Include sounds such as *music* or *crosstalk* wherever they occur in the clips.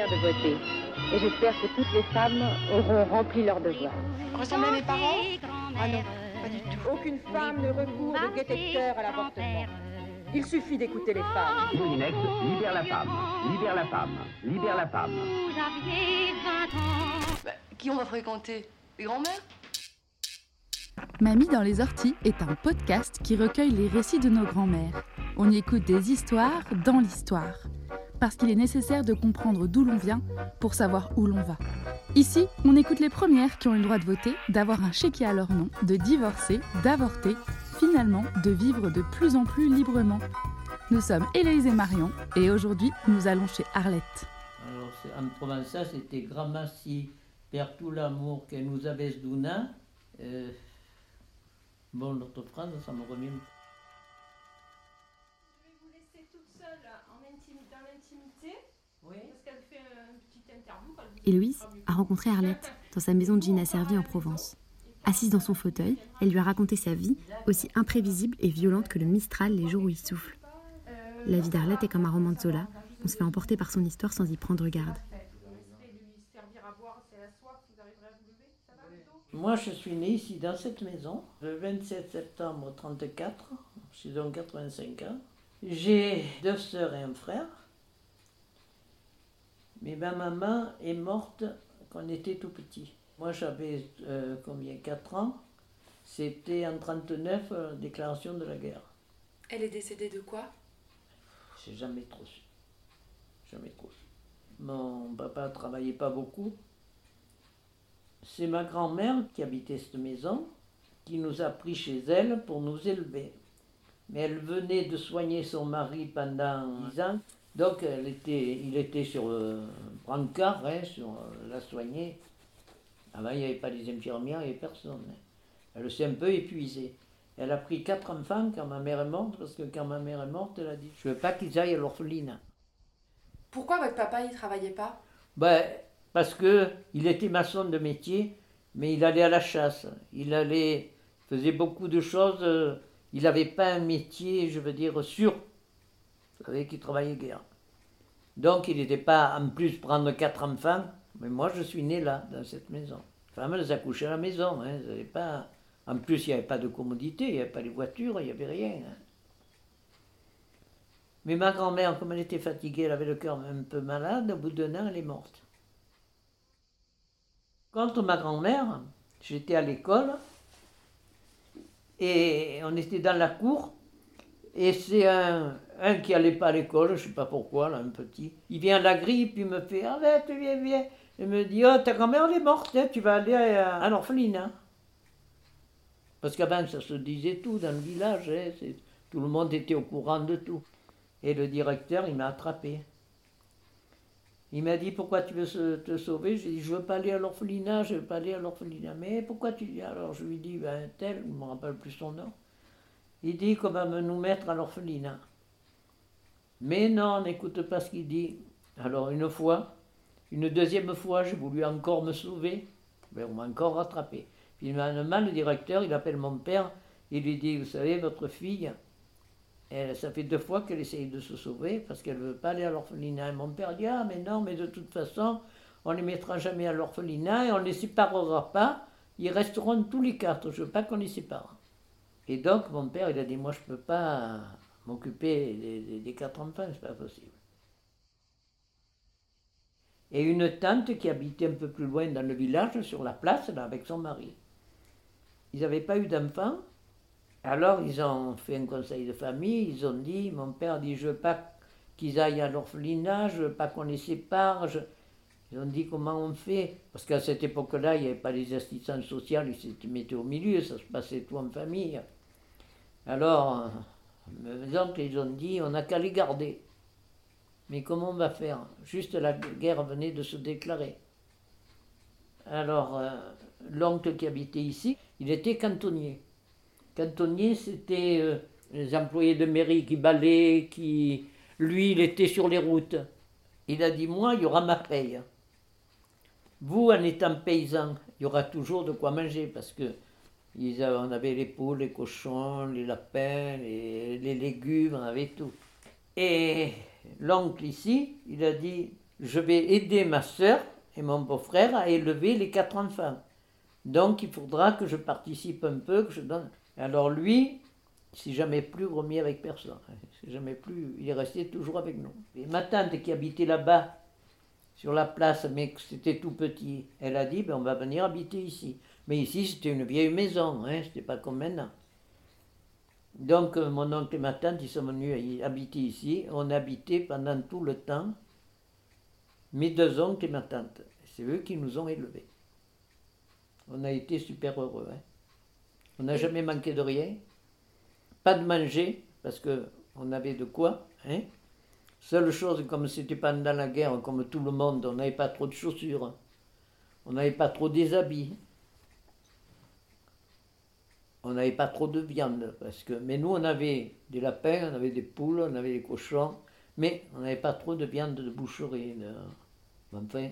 De voter. Et j'espère que toutes les femmes auront rempli leur devoir. Ressemble à mes parents? Ah non, pas du tout. Aucune femme ne recourt de détecteur à l'avortement. Il suffit d'écouter les femmes. Moulinex, libère la femme, libère la femme, libère la femme. Bah, qui on va fréquenter? Les grands-mères? Mamie dans les orties est un podcast qui recueille les récits de nos grands-mères. On y écoute des histoires dans l'histoire. Parce qu'il est nécessaire de comprendre d'où l'on vient pour savoir où l'on va. Ici, on écoute les premières qui ont le droit de voter, d'avoir un chéquier à leur nom, de divorcer, d'avorter, finalement de vivre de plus en plus librement. Nous sommes Héloïse et Marion et aujourd'hui nous allons chez Arlette. Alors, en provençal, c'était Gramassi per tout l'amour que nous avait donné. Euh, bon, phrase, ça me revient. Héloïse a rencontré Arlette dans sa maison de Gina Servi en Provence. Assise dans son fauteuil, elle lui a raconté sa vie, aussi imprévisible et violente que le Mistral les jours où il souffle. La vie d'Arlette est comme un roman de Zola. On se fait emporter par son histoire sans y prendre garde. Moi, je suis née ici, dans cette maison, le 27 septembre 34. J'ai donc 85 ans. J'ai deux sœurs et un frère. Mais ma maman est morte quand on était tout petit. Moi, j'avais euh, combien? 4 ans. C'était en 39, euh, déclaration de la guerre. Elle est décédée de quoi? J'ai jamais trop su. Jamais trop su. Mon papa travaillait pas beaucoup. C'est ma grand-mère qui habitait cette maison, qui nous a pris chez elle pour nous élever. Mais elle venait de soigner son mari pendant 10 ans. Donc elle était, il était sur le brancard, hein, sur euh, la soigner. Avant, il n'y avait pas les infirmières, il n'y avait personne. hein. Elle s'est un peu épuisée. Elle a pris quatre enfants quand ma mère est morte, parce que quand ma mère est morte, elle a dit Je veux pas qu'ils aillent à l'orphelinat. Pourquoi votre papa il travaillait pas? Ben, parce que il était maçon de métier, mais il allait à la chasse. Il allait, faisait beaucoup de choses. euh, Il n'avait pas un métier, je veux dire, sûr. Vous savez qu'il travaillait guère. Donc, il n'était pas, en plus, prendre quatre enfants. Mais moi, je suis né là, dans cette maison. Les femmes, elles accouchaient à la maison. Hein, pas... En plus, il n'y avait pas de commodité, il n'y avait pas les voitures, il n'y avait rien. hein. Mais ma grand-mère, comme elle était fatiguée, elle avait le cœur un peu malade, au bout d'un an, elle est morte. Contre ma grand-mère, j'étais à l'école et on était dans la cour et c'est un, un qui allait pas à l'école, je sais pas pourquoi, là, un petit. Il vient à la puis il me fait Arrête, viens, viens. Il me dit Oh, ta grand-mère elle est morte, hein, tu vas aller à, à l'orphelinat. Parce qu'avant ça se disait tout dans le village, hein, tout le monde était au courant de tout. Et le directeur, il m'a attrapé. Il m'a dit pourquoi tu veux te sauver? J'ai dit je veux pas aller à l'orphelinat, je veux pas aller à l'orphelinat. Mais pourquoi tu Alors je lui dis ben tel, je me rappelle plus son nom. Il dit qu'on va nous mettre à l'orphelinat. Mais non, on n'écoute pas ce qu'il dit. Alors une fois, une deuxième fois, j'ai voulu encore me sauver. Ben, on m'a encore rattrapé. Finalement, le directeur, il appelle mon père, il lui dit, vous savez, votre fille, ça fait deux fois qu'elle essaye de se sauver parce qu'elle ne veut pas aller à l'orphelinat. Et mon père dit Ah, mais non, mais de toute façon, on ne les mettra jamais à l'orphelinat et on ne les séparera pas. Ils resteront tous les quatre. Je ne veux pas qu'on les sépare. Et donc, mon père, il a dit Moi, je ne peux pas m'occuper des, des- des quatre enfants, c'est pas possible. Et une tante qui habitait un peu plus loin dans le village, sur la place, là, avec son mari. Ils n'avaient pas eu d'enfants. Alors, ils ont fait un conseil de famille, ils ont dit, mon père dit, je veux pas qu'ils aillent à l'orphelinage, pas qu'on les sépare. Je- Ils ont dit comment on fait? Parce qu'à cette époque-là, il n'y avait pas les assistantes sociales, ils s'étaient mis au milieu, ça se passait tout en famille. Alors, mes oncles, ils ont dit, on n'a qu'à les garder. Mais comment on va faire? Juste la guerre venait de se déclarer. Alors, euh, l'oncle qui habitait ici, il était cantonnier. Cantonnier, c'était euh, les employés de mairie qui balaient, qui... Lui, il était sur les routes. Il a dit, moi, il y aura ma paye. Vous, en étant paysan, il y aura toujours de quoi manger parce que ils avaient- on avait les poules, les cochons, les lapins, les, légumes, on avait tout. Et l'oncle ici, il a dit, je vais aider ma soeur et mon beau-frère à élever les quatre enfants. Donc il faudra que je participe un peu, que je donne. Alors lui, il s'est jamais plus remis avec personne. Il jamais plus, il est resté toujours avec nous. Et ma tante qui habitait là-bas, sur la place, mais que c'était tout petit, elle a dit, ben, on va venir habiter ici. Mais ici, c'était une vieille maison, hein, c'était pas comme maintenant. Donc euh, mon oncle et ma tante, ils sont venus habiter ici. On a habité pendant tout le temps, mes deux oncles et ma tante. C'est eux qui nous ont élevés. On a été super heureux. hein. On n'a jamais manqué de rien. Pas de manger, parce que on avait de quoi. Hein. Seule chose, comme c'était pendant la guerre, comme tout le monde, on n'avait pas trop de chaussures. On n'avait pas trop des habits. On n'avait pas trop de viande. Parce que, mais nous, on avait des lapins, on avait des poules, on avait des cochons. Mais on n'avait pas trop de viande de boucherie. de- Enfin,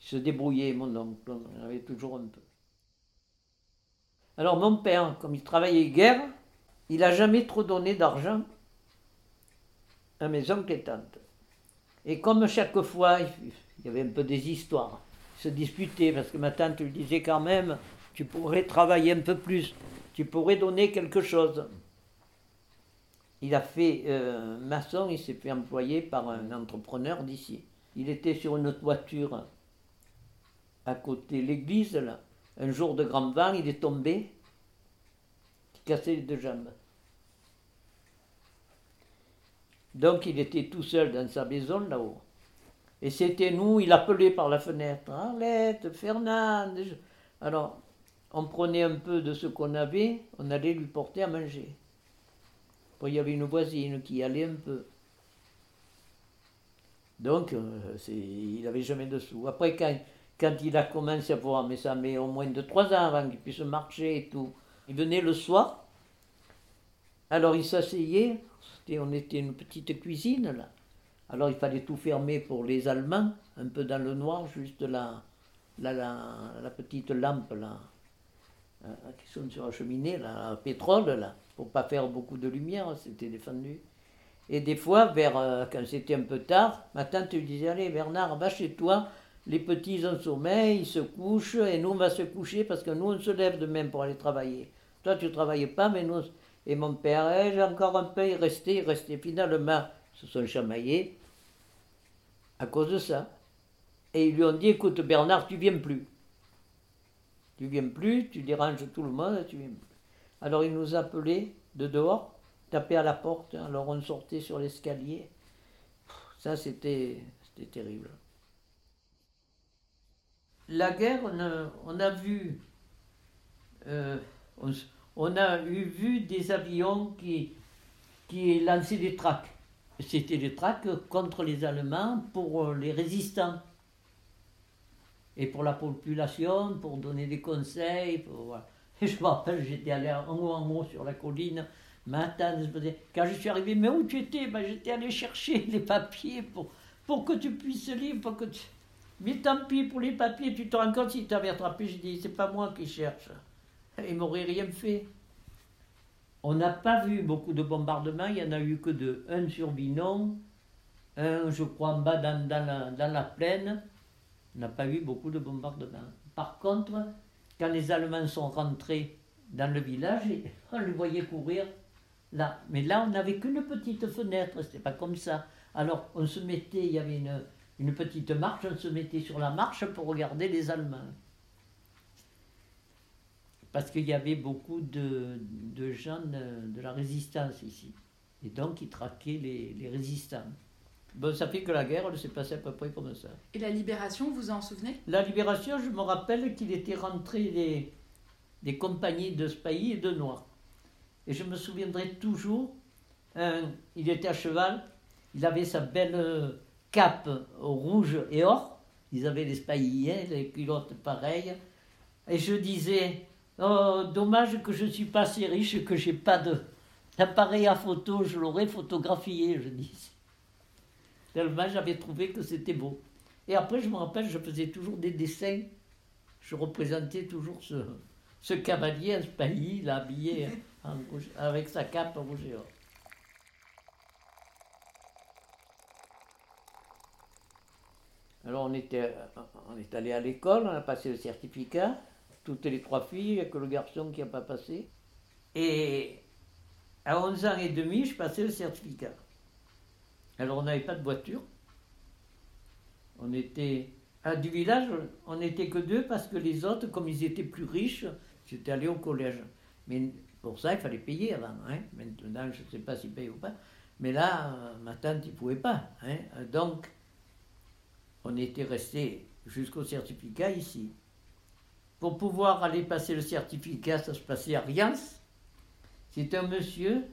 se débrouillait, mon oncle. On avait toujours un peu. Alors mon père, comme il travaillait guerre, il n'a jamais trop donné d'argent à mes oncles et tantes. Et comme chaque fois, il y avait un peu des histoires, se disputaient, parce que ma tante lui disait quand même, tu pourrais travailler un peu plus, tu pourrais donner quelque chose. Il a fait euh, maçon, il s'est fait employer par un entrepreneur d'ici. Il était sur une toiture à côté de l'église, là. Un jour de grand vent, il est tombé, il cassé les deux jambes. Donc il était tout seul dans sa maison là-haut. Et c'était nous, il appelait par la fenêtre, Arlette, Fernande. Alors, on prenait un peu de ce qu'on avait, on allait lui porter à manger. Il y avait une voisine qui allait un peu. Donc, euh, il n'avait jamais de sous. Après, quand, il a commencé à voir, mais ça met au moins de trois ans avant qu'il puisse marcher et tout, il venait le soir, alors il s'asseyait, on était une petite cuisine là. Alors il fallait tout fermer pour les Allemands, un peu dans le noir, juste la, la, la, la petite lampe là, qui sonne sur la cheminée, là, à pétrole là, pour pas faire beaucoup de lumière, c'était défendu. Et des fois, vers, euh, quand c'était un peu tard, ma tante lui disait Allez, Bernard, va chez toi, les petits ont sommeil, ils se couchent, et nous, on va se coucher parce que nous, on se lève demain pour aller travailler. Toi, tu travailles pas, mais nous. Et mon père, eh, j'ai encore un peu, il restait, il restait. Finalement, ils se sont chamaillés à cause de ça. Et ils lui ont dit Écoute, Bernard, tu viens plus. Tu viens plus, tu déranges tout le monde, tu viens plus. Alors il nous appelait de dehors, tapait à la porte, alors on sortait sur l'escalier. Ça, c'était terrible. La guerre, on a, vu, euh, on, a eu vu des avions qui, qui lançaient des tracts. C'était des tracts contre les Allemands pour euh, les résistants. Et pour la population, pour donner des conseils. Pour, voilà. *laughs* Je me rappelle, j'étais allé en haut en haut sur la colline. Ma tante me disait, quand je suis arrivé, mais où tu étais? Ben, J'étais allé chercher *laughs* les papiers pour, pour que tu puisses lire, pour que tu... Mais tant pis pour les papiers, tu te rends compte s'ils t'avaient attrapé J'ai dit, c'est pas moi qui cherche. Ils m'auraient rien fait. On n'a pas vu beaucoup de bombardements, il n'y en a eu que deux. Un sur Vinon, un, je crois, en bas dans, dans la, dans la plaine. N'a pas eu beaucoup de bombardements. Par contre, quand les Allemands sont rentrés dans le village, *laughs* on les voyait courir là. Mais là, on n'avait qu'une petite fenêtre, c'était pas comme ça. Alors, on se mettait, il y avait une, petite marche, on se mettait sur la marche pour regarder les Allemands. Parce qu'il y avait beaucoup de, gens de, la résistance ici. Et donc, il traquait les, les résistants. Bon, ça fait que la guerre, elle s'est passée à peu près comme ça. Et la libération, vous en souvenez? La libération, je me rappelle qu'il était rentré des, des compagnies de Spahi et de Noirs. Et je me souviendrai toujours, un- il était à cheval, il avait sa belle euh, cape rouge et or, ils avaient les Spahiens, les culottes pareilles, et je disais, oh, dommage que je ne suis pas assez riche, que j'ai pas d'appareil à photo, je l'aurais photographié, je disais. Tellement j'avais trouvé que c'était beau. Et après, je me rappelle, je faisais toujours des dessins. Je représentais toujours ce, ce cavalier, un Spahi, là, habillé avec sa cape rouge et or. Alors on était, on est allé à l'école, on a passé le certificat, toutes les trois filles, il n'y a que le garçon qui n'a pas passé. Et à 11 ans et demi, je passais le certificat. Alors on n'avait pas de voiture. On était à du village, on n'était que deux parce que les autres, comme ils étaient plus riches, j'étais allé au collège. Mais pour ça, il fallait payer avant. hein. Maintenant, je ne sais pas s'ils payent ou pas. Mais là, ma tante, il ne pouvait pas. hein. Donc, on était resté jusqu'au certificat ici. Pour pouvoir aller passer le certificat, ça se passait à Riens. C'est un monsieur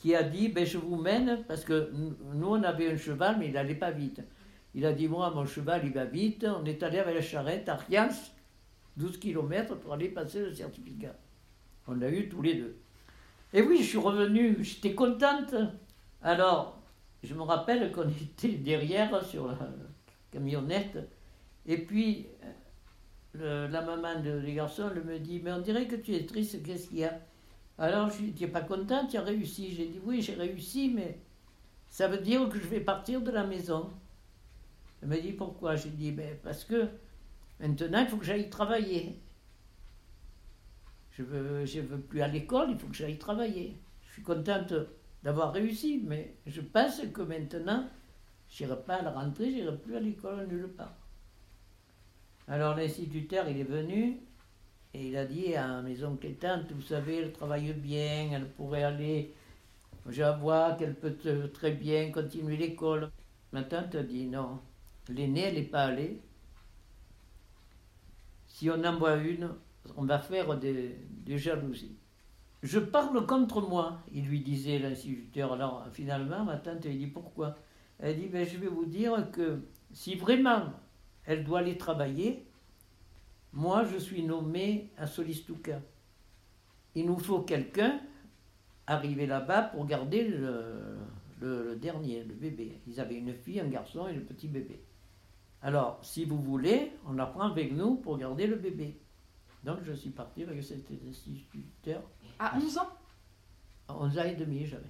qui a dit ben, Je vous mène, parce que nous, on avait un cheval, mais il n'allait pas vite. Il a dit Moi, mon cheval, il va vite. On est allé avec la charrette à Riens, 12 km pour aller passer le certificat. On l'a eu tous les deux. Et oui, je suis revenu, j'étais contente. Alors, je me rappelle qu'on *laughs* était derrière sur la camionnette. Et puis, le- la maman de, des garçons elle me dit Mais on dirait que tu es triste, qu'est-ce qu'il y a? Alors, je lui Tu n'es pas contente, tu as réussi. J'ai dit Oui, j'ai réussi, mais ça veut dire que je vais partir de la maison. Elle me dit Pourquoi? J'ai dit Ben, Parce que maintenant, il faut que j'aille travailler. Je veux, je veux plus à l'école, il faut que j'aille travailler. Je suis contente d'avoir réussi, mais je pense que maintenant, je n'irai pas à la rentrée, je n'irai plus à l'école nulle part. Alors l'instituteur, il est venu et il a dit à la maison Clétante, vous savez, elle travaille bien, elle pourrait aller, je vois qu'elle peut très bien continuer l'école. Ma tante a dit non, l'aînée, elle n'est pas allée. Si on envoie une, on va faire des, des jalousies. Je parle contre moi, il lui disait l'instituteur. Alors finalement, ma tante elle dit pourquoi? Elle dit ben, je vais vous dire que si vraiment elle doit aller travailler, moi je suis nommée à Solistouka. Il nous faut quelqu'un arriver là-bas pour garder le, le- le dernier, le bébé. Ils avaient une fille, un garçon et le petit bébé. Alors, si vous voulez, on la prend avec nous pour garder le bébé. Donc je suis parti avec cet instituteur. À 11 ans? À 11 ans et demi, j'avais.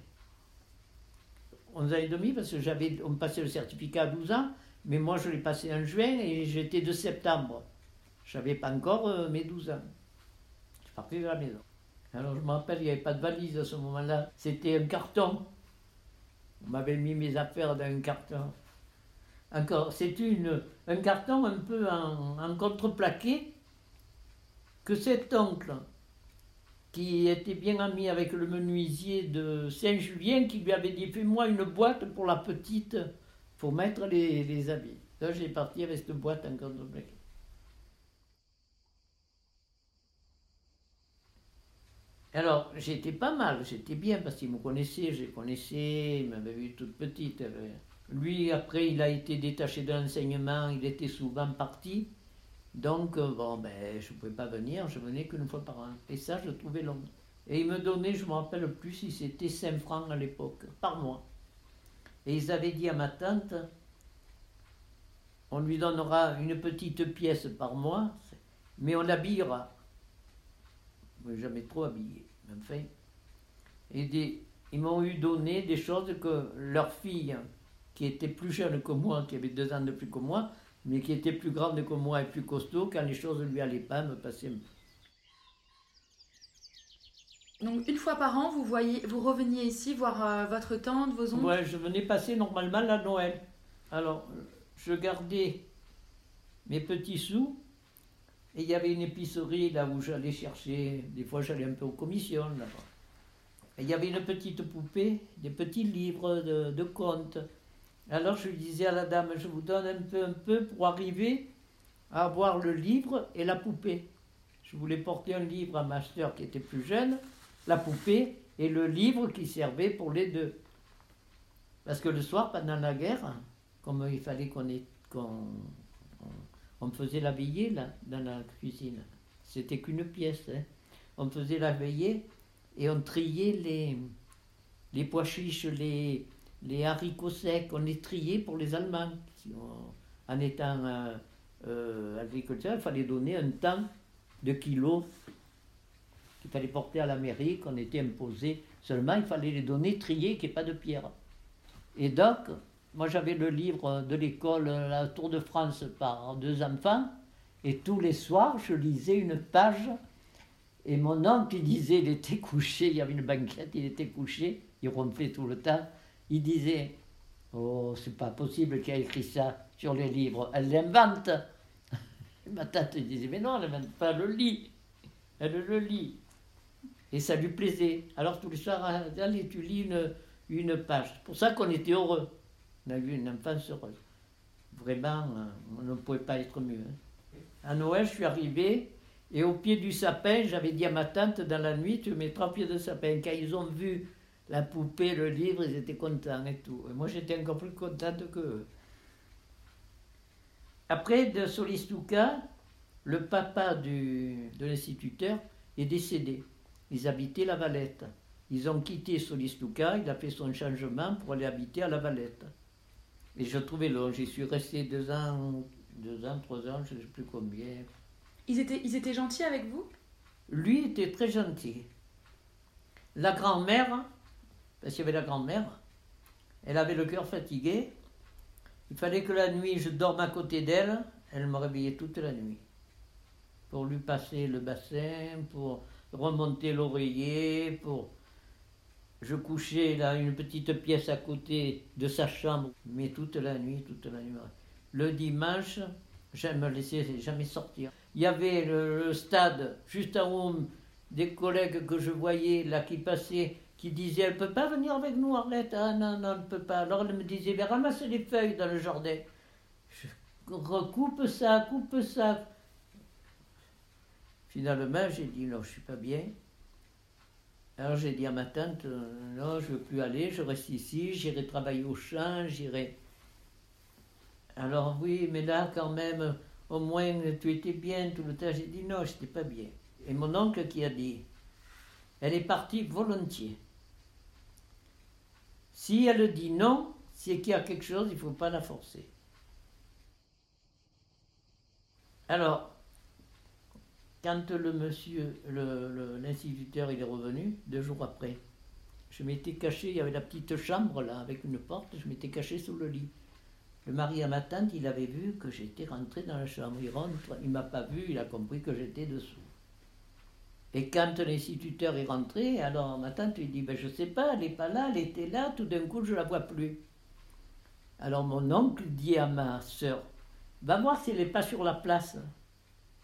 11 ans et demi, parce que j'avais, on me passait le certificat à 12 ans, mais moi je l'ai passé en juin et j'étais de septembre. Je n'avais pas encore euh, mes 12 ans. Je parti de la maison. Alors je me rappelle, il n'y avait pas de valise à ce moment-là. C'était un carton. On m'avait mis mes affaires dans un carton. Encore, c'était une, un carton un peu en, contreplaqué que cet oncle, qui était bien ami avec le menuisier de Saint-Julien, qui lui avait dit Fais-moi une boîte pour la petite, pour mettre les, les habits. Donc j'ai parti avec cette boîte en contreplaqué. Alors, j'étais pas mal, j'étais bien parce qu'il me connaissait, je le connaissais, il m'avait vu toute petite. euh. Lui, après, il a été détaché de l'enseignement, il était souvent parti. Donc, euh, bon, ben, je ne pouvais pas venir, je venais qu'une fois par an. Et ça, je trouvais long. Et il me donnait, je me rappelle plus si c'était 5 francs à l'époque, par mois. Et ils avaient dit à ma tante, on lui donnera une petite pièce par mois, mais on l'habillera. Je jamais trop habillé, enfin. Et des, ils m'ont eu donné des choses que leur fille, qui était plus jeune que moi, qui avait deux ans de plus que moi, mais qui était plus grande que moi et plus costaud, quand les choses ne lui allaient pas, me passaient un peu. Donc une fois par an, vous, voyez, vous reveniez ici voir euh, votre tante, vos oncles? Ouais, je venais passer normalement la Noël. Alors, je gardais mes petits sous, et il y avait une épicerie là où j'allais chercher, des fois j'allais un peu aux commissions là-bas. il y avait une petite poupée, des petits livres de, contes. Alors je disais à la dame, je vous donne un peu, un peu pour arriver à avoir le livre et la poupée. Je voulais porter un livre à ma soeur qui était plus jeune, la poupée et le livre qui servait pour les deux. Parce que le soir, pendant la guerre, comme il fallait qu'on on faisait la veillée là, dans la cuisine. C'était qu'une pièce. Hein. On faisait la veillée et on triait les, les pois chiches, les, les haricots secs, on les triait pour les Allemands. en étant euh, euh, agriculteur, il fallait donner un temps de kilos qu'il fallait porter à l'Amérique, on était imposé. Seulement, il fallait les donner triés, qu'il n'y ait pas de pierre. Et donc, moi j'avais le livre de l'école La Tour de France par deux enfants, et tous les soirs, je lisais une page, et mon oncle, il disait, il était couché, il y avait une banquette, il était couché, il ronflait tout le temps, il disait, oh, c'est pas possible qu'il ait écrit ça sur les livres, elle l'invente. *laughs* Ma tante disait, mais non, elle n'invente pas, elle le lit, elle le lit. Et ça lui plaisait. Alors tous les soirs, allez, tu lis une, une page. C'est pour ça qu'on était heureux. On a eu une enfance heureuse. Vraiment, euh, on ne pouvait pas être mieux. Hein. À Noël, je suis arrivé et au pied du sapin, j'avais dit à ma tante dans la nuit, tu mets trois pieds de sapin. Quand ils ont vu la poupée, le livre, ils étaient contents et tout. Et moi, j'étais encore plus contente que Après, de Solistouka, le papa du, de l'instituteur est décédé. Ils habitaient la Valette. Ils ont quitté Solistouka, il a fait son changement pour aller habiter à la Valette. Et je trouvais long, j'y suis resté deux ans, deux ans, trois ans, je ne sais plus combien. Ils étaient, ils étaient gentils avec vous? Lui était très gentil. La grand-mère, parce qu'il y avait la grand-mère, elle avait le cœur fatigué. Il fallait que la nuit je dorme à côté d'elle. Elle me réveillait toute la nuit. Pour lui passer le bassin, pour remonter l'oreiller, pour je couchais là une petite pièce à côté de sa chambre, mais toute la nuit, toute la nuit. Le dimanche, je ne me laissais jamais sortir. Il y avait le, stade juste en haut, des collègues que je voyais là qui passaient, qui disaient Elle ne peut pas venir avec nous, Arlette Ah non, non, elle ne peut pas. Alors elle me disait Mais ramasse les feuilles dans le jardin. Je recoupe ça, coupe ça. Finalement, j'ai dit Non, je ne suis pas bien. Alors j'ai dit à ma tante, euh, non, je ne veux plus aller, je reste ici, j'irai travailler au champ, j'irai... Alors oui, mais là quand même, au moins tu étais bien tout le temps. J'ai dit non, je n'étais pas bien. Et mon oncle qui a dit, elle est partie volontiers. Si elle dit non, c'est qu'il y a quelque chose, il ne faut pas la forcer. Alors, quand le monsieur, l'instituteur, il est revenu, deux jours après, je m'étais caché, il y avait la petite chambre là, avec une porte, je m'étais caché sous le lit. Le mari à ma tante, il avait vu que j'étais rentré dans la chambre. Il rentre, il m'a pas vu, il a compris que j'étais dessous. Et quand l'instituteur est rentré, alors ma tante lui dit, ben, je sais pas, elle n'est pas là, elle était là, tout d'un coup je la vois plus. Alors mon oncle dit à ma soeur, va voir si elle n'est pas sur la place.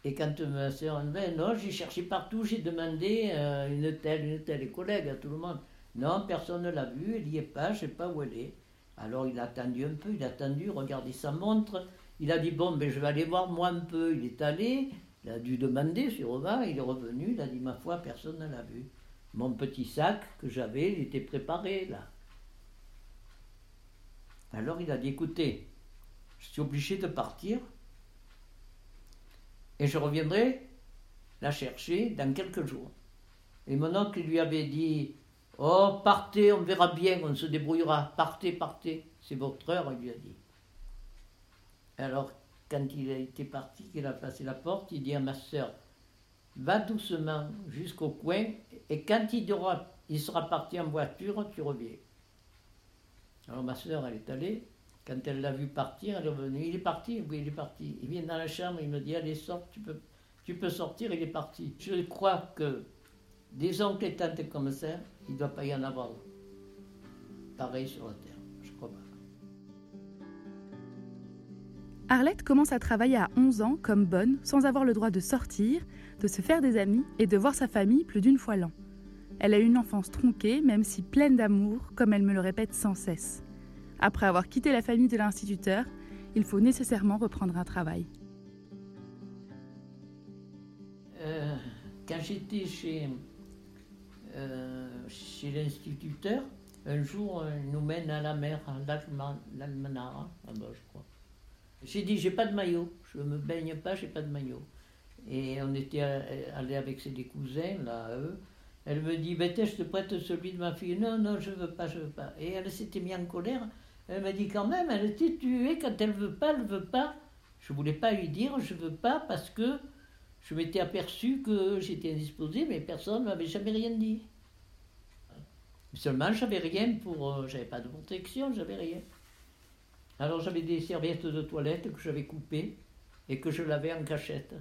Et quand ma soeur non, j'ai cherché partout, j'ai demandé euh, une telle, une telle collègue à tout le monde. Non, personne ne l'a vue, elle n'y est pas, je ne sais pas où elle est. Alors il a attendu un peu, il a attendu, regardé sa montre. Il a dit Bon, ben, je vais aller voir moi un peu. Il est allé, il a dû demander sur Rova, il est revenu, il a dit Ma foi, personne ne l'a vu. Mon petit sac que j'avais, il était préparé là. Alors il a dit Écoutez, je suis obligé de partir, et je reviendrai la chercher dans quelques jours. Et mon oncle lui avait dit Oh, partez, on verra bien, on se débrouillera. Partez, partez, c'est votre heure, il lui a dit. Alors, quand il a été parti, qu'il a passé la porte, il dit à ma soeur Va doucement jusqu'au coin, et quand il, il sera parti en voiture, tu reviens. Alors ma soeur, elle est allée, quand elle l'a vu partir, elle est revenue. Il est parti Oui, il est parti. Il vient dans la chambre, il me dit Allez, sors, tu peux, tu peux sortir, il est parti. Je crois que des oncles et tantes comme ça, il ne doit pas y en avoir pareil sur la terre. Je crois pas. Arlette commence à travailler à 11 ans comme bonne, sans avoir le droit de sortir, de se faire des amis et de voir sa famille plus d'une fois l'an. Elle a une enfance tronquée, même si pleine d'amour, comme elle me le répète sans cesse. Après avoir quitté la famille de l'instituteur, il faut nécessairement reprendre un travail. Euh, quand j'étais chez, euh, chez l'instituteur, un jour, il nous mène à la mer, à l'Almanara, là-bas, je crois. J'ai dit, j'ai pas de maillot, je me baigne pas, j'ai pas de maillot. Et on était allé avec ses cousins, là, eux. Elle me dit, ben, je te prête celui de ma fille. Non, non, je veux pas, je veux pas. Et elle s'était mise en colère. Elle m'a dit, quand même, elle était tuée quand elle veut pas, elle veut pas. Je voulais pas lui dire, je veux pas, parce que je m'étais aperçu que j'étais indisposée, mais personne ne m'avait jamais rien dit. Seulement, j'avais rien pour. Euh, j'avais pas de protection, j'avais rien. Alors, j'avais des serviettes de toilette que j'avais coupées et que je lavais en cachette.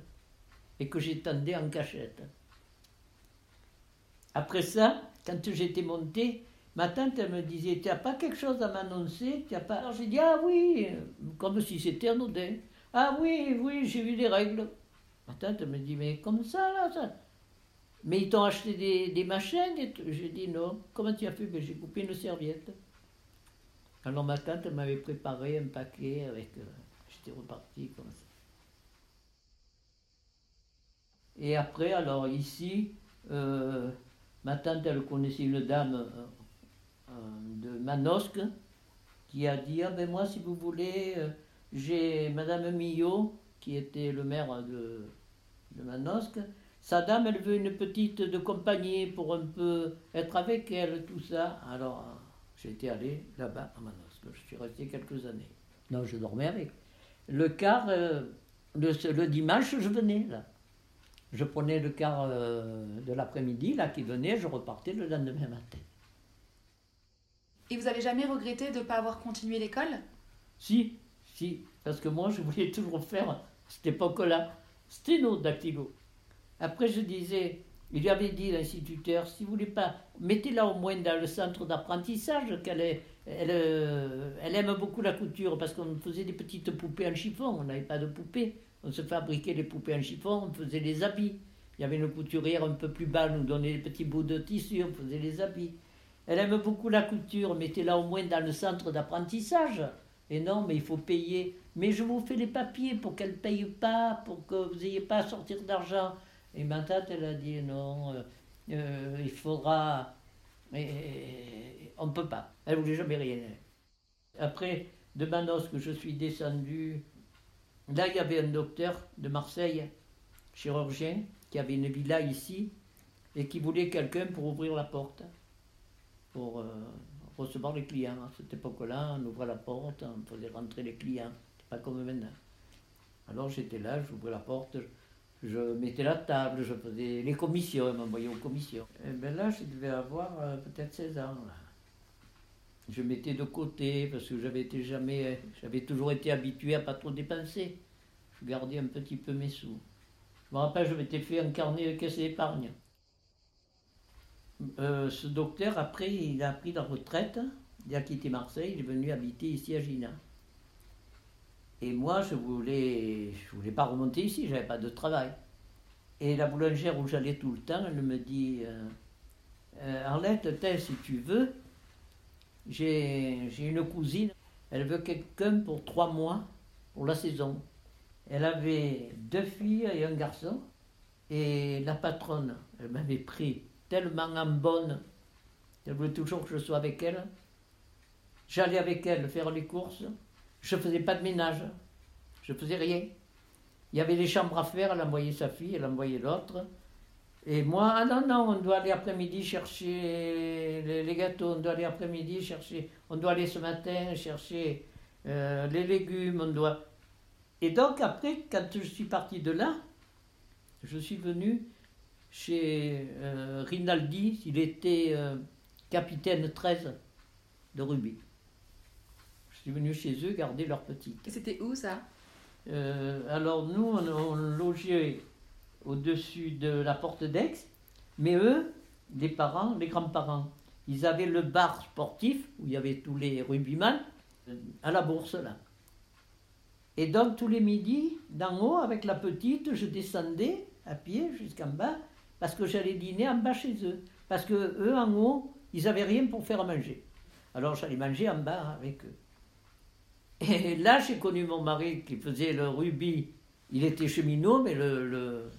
Et que j'étendais en cachette. Après ça, quand j'étais montée, ma tante me disait Tu n'as pas quelque chose à m'annoncer? Pas... Alors j'ai dit Ah oui, comme si c'était anodin. Ah oui, oui, j'ai eu des règles. Ma tante me dit Mais comme ça, là, ça? Mais ils t'ont acheté des, des machines et J'ai dit non. Comment tu as fait? Ben, J'ai coupé une serviette. Alors ma tante m'avait préparé un paquet avec. Euh, j'étais reparti comme ça. Et après, alors ici, euh, ma tante, elle connaissait une dame euh, de Manosque qui a dit Ah ben moi, si vous voulez, j'ai Madame Millot, qui était le maire de, de Manosque sa dame, elle veut une petite de compagnie pour un peu être avec elle, tout ça. Alors, j'étais allé là-bas à Manosque. Je suis resté quelques années. Non, je dormais avec. Le car, euh, le, dimanche, je venais là. Je prenais le car euh, de l'après-midi, là, qui venait, je repartais le lendemain matin. Et vous avez jamais regretté de ne pas avoir continué l'école? Si, si, parce que moi, je voulais toujours faire cette époque-là, sténo-dactylo. Après, je disais, il avait dit, l'instituteur, si vous voulez pas, mettez-la au moins dans le centre d'apprentissage, qu'elle est, elle, euh, elle, aime beaucoup la couture, parce qu'on faisait des petites poupées en chiffon, on n'avait pas de poupées, on se fabriquait les poupées en chiffon, on faisait les habits. Il y avait une couturière un peu plus bas, nous donnait des petits bouts de tissu, on faisait les habits. Elle aime beaucoup la couture, mettez-la au moins dans le centre d'apprentissage. Et non, mais il faut payer. Mais je vous fais les papiers pour qu'elle ne paye pas, pour que vous n'ayez pas à sortir d'argent. Et ma tante, elle a dit non, euh, euh, il faudra. On ne peut pas. Elle voulait jamais rien. Après, de Manos, que je suis descendu, là, il y avait un docteur de Marseille, chirurgien, qui avait une villa ici, et qui voulait quelqu'un pour ouvrir la porte, pour euh, recevoir les clients. À cette époque-là, on ouvrait la porte, on faisait rentrer les clients, pas comme maintenant. Alors j'étais là, j'ouvrais la porte, je mettais la table, je faisais les commissions, ils m'envoyaient aux commissions. Et bien là, je devais avoir euh, peut-être 16 ans. Je mettais de côté parce que j'avais été jamais, j'avais toujours été habitué à pas trop dépenser. Je gardais un petit peu mes sous. Je me rappelle, je m'étais fait un carnet de caisse d'épargne. Euh, ce docteur, après, il a pris la retraite, il a quitté Marseille, il est venu habiter ici à Gina. Et moi, je voulais, je voulais pas remonter ici, j'avais pas de travail. Et la boulangère où j'allais tout le temps, elle me dit euh, euh Arlette, si tu veux, j'ai une cousine, elle veut quelqu'un pour trois mois pour la saison. Elle avait deux filles et un garçon. Et la patronne, elle m'avait pris tellement en bonne, elle voulait toujours que je sois avec elle. J'allais avec elle faire les courses. Je faisais pas de ménage. Je faisais rien. Il y avait les chambres à faire, elle envoyait sa fille, elle envoyait l'autre. Et moi, ah non, non, on doit aller après-midi chercher les, gâteaux, on doit aller après-midi chercher, on doit aller ce matin chercher euh, les légumes, on doit... Et donc après, quand je suis parti de là, je suis venu chez euh, Rinaldi, il était euh, capitaine 13 de Ruby suis venu chez eux garder leur petite. Et c'était où ça? Euh, Alors nous, on, logeait au-dessus de la porte d'Aix, mais eux, les parents, les grands-parents, ils avaient le bar sportif où il y avait tous les rugbyman à la bourse là. Et donc tous les midis, d'en haut, avec la petite, je descendais à pied jusqu'en bas parce que j'allais dîner en bas chez eux. Parce que eux, en haut, ils n'avaient rien pour faire à manger. Alors j'allais manger en bas avec eux. Et là, j'ai connu mon mari qui faisait le rugby. Il était cheminot, mais le, le,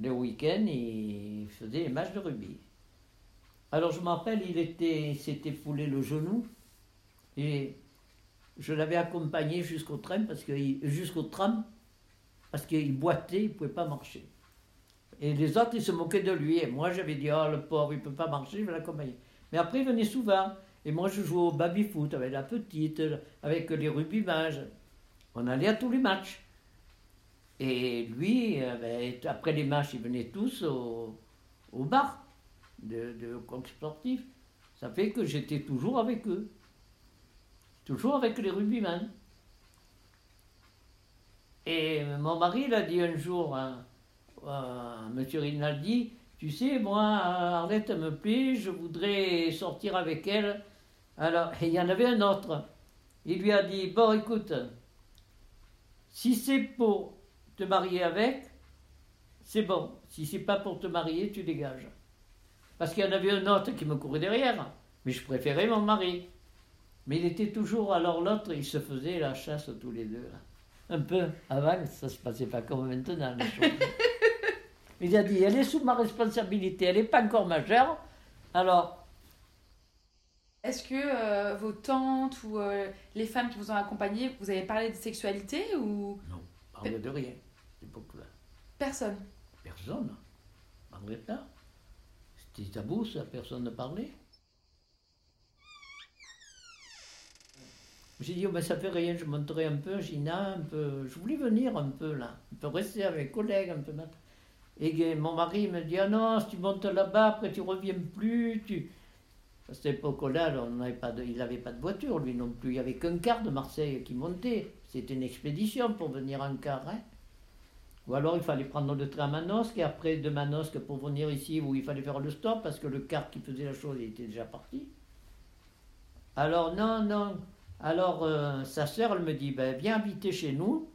le week-end, il faisait les matchs de rugby. Alors je me rappelle, il était, s'était foulé le genou et je l'avais accompagné jusqu'au train parce que jusqu'au tram parce qu'il boitait, il ne pouvait pas marcher. Et les autres, ils se moquaient de lui. Et moi, j'avais dit, oh, le pauvre, il ne peut pas marcher, je vais l'accompagner. Mais après, il venait souvent. Et moi, je jouais au baby-foot avec la petite, avec les rugbymages. On allait à tous les matchs. Et lui, après les matchs, ils venaient tous au, bar de, de sportif. Ça fait que j'étais toujours avec eux. Toujours avec les rugbyman. Et mon mari, il a dit un jour à, M. Rinaldi, tu sais, moi, Arlette me plaît, je voudrais sortir avec elle. Alors, il y en avait un autre. Il lui a dit, bon, écoute, si c'est pour te marier avec, c'est bon. Si c'est pas pour te marier, tu dégages. Parce qu'il y en avait un autre qui me courait derrière, mais je préférais mon mari. Mais il était toujours, alors l'autre, il se faisait la chasse tous les deux. Un peu avant, ça se passait pas comme maintenant. Il a dit, elle est sous ma responsabilité, elle n'est pas encore majeure, alors... Est-ce que euh, vos tantes ou euh, les femmes qui vous ont accompagné, vous avez parlé de sexualité ou... Non, parlé de rien, Personne Personne. pas. C'était tabou, ça, personne ne parlait. J'ai dit, oh ben ça fait rien, je monterai un peu Gina, un peu. Je voulais venir un peu là, un peu rester avec les collègues, un peu. Et mon mari me dit, ah non, si tu montes là-bas, après tu reviens plus. Tu... À cette époque-là, il n'avait pas de voiture, lui non plus. Il n'y avait qu'un car de Marseille qui montait. C'était une expédition pour venir en car. Hein. Ou alors il fallait prendre le train à Manosque et après de Manosque pour venir ici où il fallait faire le stop parce que le car qui faisait la chose était déjà parti. Alors non, non. Alors euh, sa sœur elle me dit ben, viens habiter chez nous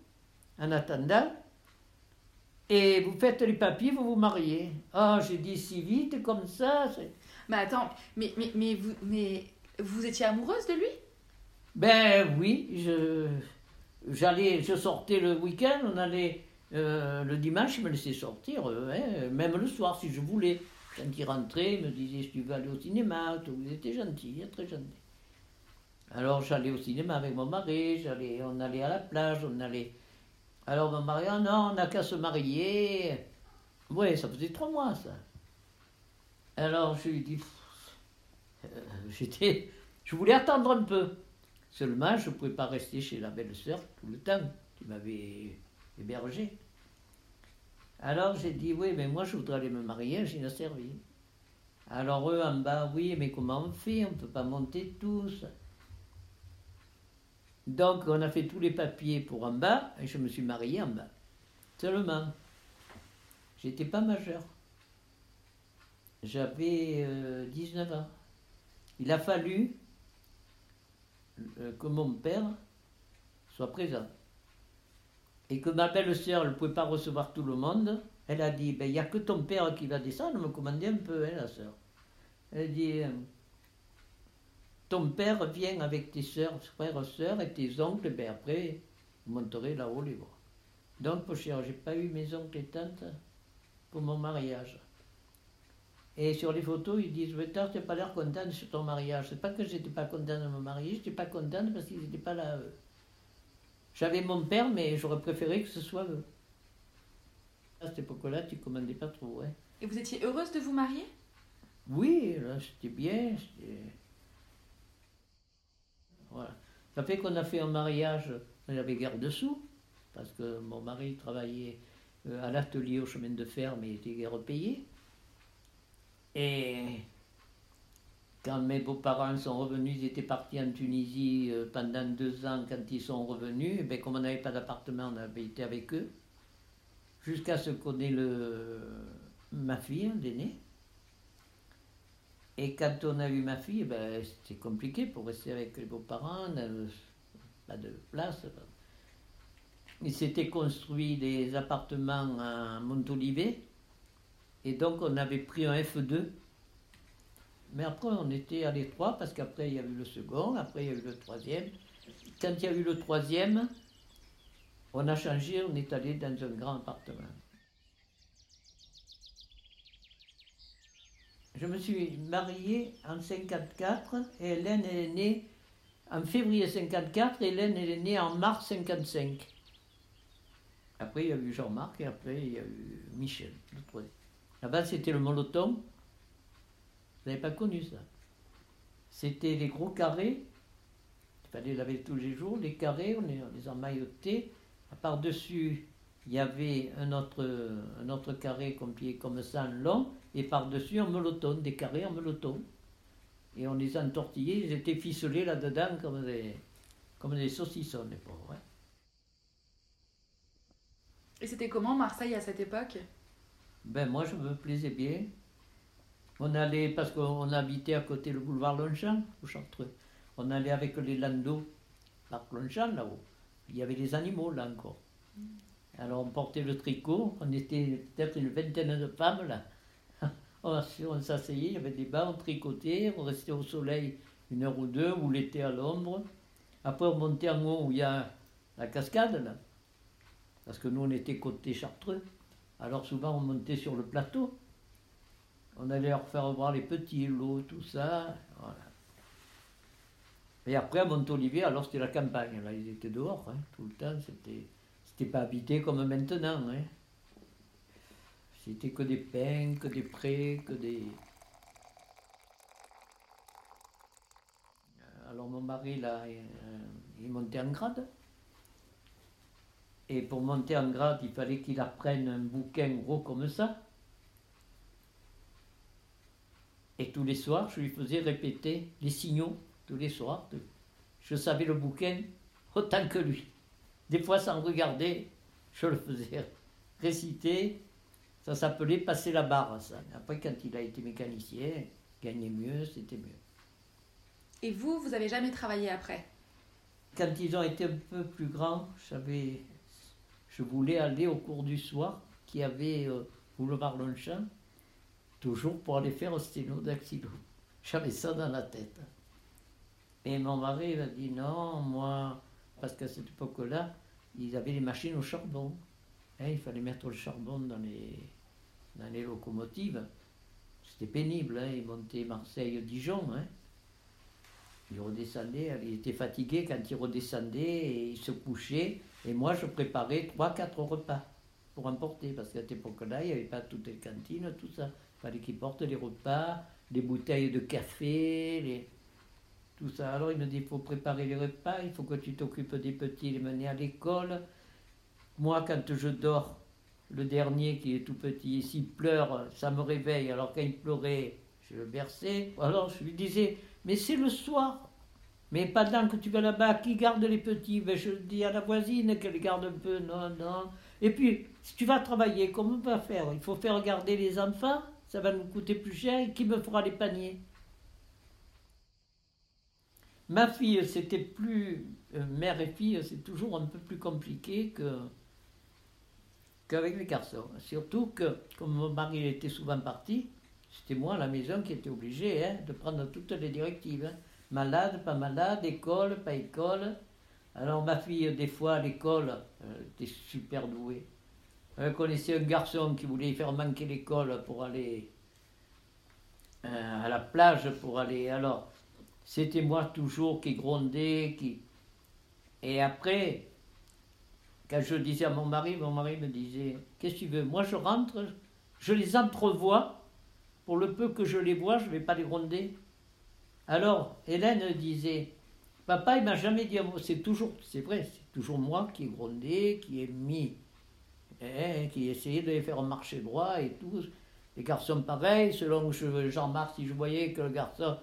en attendant et vous faites les papiers, vous vous mariez. Ah, j'ai dit si vite comme ça. Mais attends, mais, mais, mais, vous, mais vous étiez amoureuse de lui? Ben oui, je, j'allais, je sortais le week-end, on allait euh, le dimanche, il me laissait sortir, euh, hein, même le soir si je voulais. Quand il rentrait, il me disait si tu veux aller au cinéma, vous étiez gentil, hein, très gentil. Alors j'allais au cinéma avec mon mari, j'allais, on allait à la plage, on allait. Alors mon mari, oh non, on n'a qu'à se marier. Oui, ça faisait trois mois ça. Alors je lui dis, euh, j'étais, je voulais attendre un peu. Seulement, je ne pouvais pas rester chez la belle-sœur tout le temps qui m'avait hébergé. Alors j'ai dit, oui, mais moi je voudrais aller me marier, j'ai servi. Alors eux en bas, oui, mais comment on fait? On ne peut pas monter tous. Donc on a fait tous les papiers pour en bas et je me suis marié en bas. Seulement, j'étais pas majeur. J'avais 19 euh, ans. Il a fallu euh, que mon père soit présent et que ma belle-sœur ne pouvait pas recevoir tout le monde, elle a dit, ben, il n'y a que ton père qui va descendre, me commander un peu, hein, la sœur. Elle dit, euh, ton père vient avec tes soeurs, frères, sœurs et tes oncles, ben après, vous monterez là-haut les bras. Donc, pour cher, j'ai pas eu mes oncles et tantes pour mon mariage. Et sur les photos, ils disent, mais tu n'as pas l'air contente sur ton mariage. C'est pas que j'étais pas contente de me marier, j'étais pas contente parce qu'ils n'étaient pas là. J'avais mon père, mais j'aurais préféré que ce soit eux. À cette époque-là, tu commandais pas trop, ouais. Et vous étiez heureuse de vous marier? Oui, là, c'était bien. Voilà. Ça fait qu'on a fait un mariage, on avait garde-sous, parce que mon mari travaillait euh, à l'atelier au chemin de fer, mais il était guère payé. Et quand mes beaux-parents sont revenus, ils étaient partis en Tunisie euh, pendant deux ans. Quand ils sont revenus, eh ben, comme on n'avait pas d'appartement, on avait été avec eux. Jusqu'à ce qu'on ait ma fille, l'aînée. Et quand on a eu ma fille, ben, c'était compliqué pour rester avec les beaux-parents, pas de place. Il s'était construit des appartements à Montolivet, et donc on avait pris un F2 Mais après, on était à l'étroit parce qu'après, il y a eu le second, après, il y a eu le troisième. Quand il y a eu le troisième, on a changé, on est allé dans un grand appartement. Je me suis mariée en 54 et Hélène est née en février 54, Hélène elle est née en mars 55. Après, il y a eu Jean-Marc et après, il y a eu Michel. Là-bas, c'était le moloton. Vous n'avez pas connu ça. C'était les gros carrés. Il fallait laver tous les jours. Les carrés, on les, on emmaillotait. Par-dessus, il y avait un autre, un autre carré comme, comme ça, long. Et par-dessus, un moloton, des carrés en moloton. Et on les entortillait. Ils étaient ficelés là-dedans comme des, comme des saucissons, les pauvres. hein. Et c'était comment Marseille à cette époque? Ben moi je me plaisais bien. On allait, parce qu'on habitait à côté le boulevard Longchamp, au Chartreux. On allait avec les landos, par Longchamp là-haut. Il y avait des animaux là encore. Alors on portait le tricot, on était peut-être une vingtaine de femmes là. On, s'asseyait, il y avait des bancs, on tricotait, on restait au soleil une heure ou deux, ou l'été à l'ombre. Après on montait en haut où il y a la cascade là. Parce que nous on était côté Chartreux. Alors souvent on montait sur le plateau. On allait leur faire voir les petits lots, tout ça. Et après à Montolivier, alors c'était la campagne. Là, ils étaient dehors, hein, tout le temps. C'était, c'était pas habité comme maintenant. Hein. C'était que des pins, que des prés, que des. Alors mon mari, là, il, euh, il montait en grade. Et pour monter en grade, il fallait qu'il apprenne un bouquin gros comme ça. Et tous les soirs, je lui faisais répéter les signaux, tous les soirs. Je savais le bouquin autant que lui. Des fois, sans regarder, je le faisais réciter. Ça s'appelait passer la barre, ça. Après, quand il a été mécanicien, gagner mieux, c'était mieux. Et vous, vous avez jamais travaillé après? Quand ils ont été un peu plus grands, j'avais, je voulais aller au cours du soir, qui avait euh, boulevard Longchamp, toujours pour aller faire au sténo d'axilo. J'avais ça dans la tête. Et mon mari m'a dit non, moi, parce qu'à cette époque-là, ils avaient les machines au charbon. Hein, il fallait mettre le charbon dans les, locomotives. C'était pénible, hein, ils montaient Marseille-Dijon. Hein. Il redescendait, il était fatigué quand il redescendait et il se couchait. Et moi, je préparais 3-4 repas pour emporter, parce qu'à cette époque-là, il n'y avait pas toutes les cantines, tout ça. Il fallait qu'il porte les repas, les bouteilles de café, tout ça. Alors il me dit, il faut préparer les repas, il faut que tu t'occupes des petits, les mener à l'école. Moi, quand je dors, le dernier qui est tout petit, s'il pleure, ça me réveille. Alors quand il pleurait, je le berçais. Alors je lui disais, mais c'est le soir. Mais pendant que tu vas là-bas, qui garde les petits? Ben, Je dis à la voisine qu'elle garde un peu. Non, non. Et puis, si tu vas travailler, comment on va faire? Il faut faire garder les enfants, ça va nous coûter plus cher. Et qui me fera les paniers? Ma fille, c'était plus. euh, mère et fille, c'est toujours un peu plus compliqué que qu'avec les garçons. Surtout que, comme mon mari était souvent parti, c'était moi à la maison qui était obligé hein, de prendre toutes les directives. hein. Malade, pas malade, école, pas école. Alors ma fille, des fois à l'école, elle était super douée. Elle connaissait un garçon qui voulait faire manquer l'école pour aller euh, à la plage, pour aller. Alors, c'était moi toujours qui grondais, qui. Et après, quand je disais à mon mari, mon mari me disait Qu'est-ce que tu veux? Moi, je rentre, je les entrevois. Pour le peu que je les vois, je ne vais pas les gronder. Alors, Hélène disait Papa, il m'a jamais dit un mot. C'est toujours, c'est vrai, c'est toujours moi qui ai grondé, qui ai mis, hein, qui ai essayé de les faire marcher droit et tout. Les garçons, pareil, selon je- Jean-Marc, si je voyais que le garçon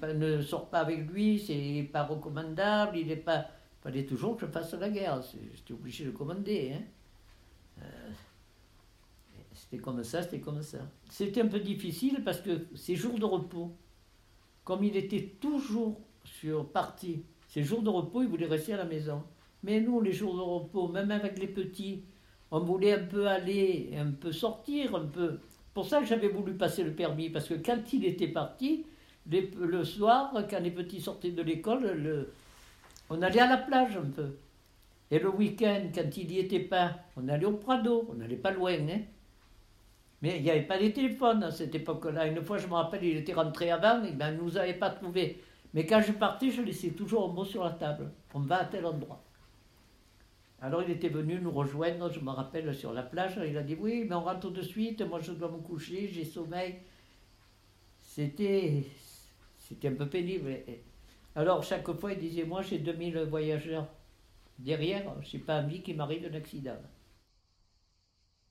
pas- ne sort pas avec lui, c'est pas recommandable, il n'est pas. Fallait toujours que je fasse la guerre. J'étais obligé de commander. Hein. Euh, c'était comme ça, c'était comme ça. C'était un peu difficile parce que ces jours de repos, comme il était toujours sur parti, ces jours de repos, il voulait rester à la maison. Mais nous, les jours de repos, même avec les petits, on voulait un peu aller, un peu sortir, un peu. Pour ça que j'avais voulu passer le permis, parce que quand il était parti, le soir, quand les petits sortaient de l'école, le- on allait à la plage un peu. Et le week-end, quand il n'y était pas, on allait au Prado, on n'allait pas loin. Hein. Mais il n'y avait pas de téléphone à cette époque-là. Une fois, je me rappelle, il était rentré avant, ben, il ne nous avait pas trouvés. Mais quand je partais, je laissais toujours un mot sur la table. On va à tel endroit. Alors il était venu nous rejoindre, je me rappelle, sur la plage. Il a dit Oui, mais on rentre de suite, moi je dois me coucher, j'ai sommeil. C'était un peu pénible. Alors chaque fois, il disait Moi j'ai 2000 voyageurs derrière, je n'ai pas envie qu'il m'arrive un accident.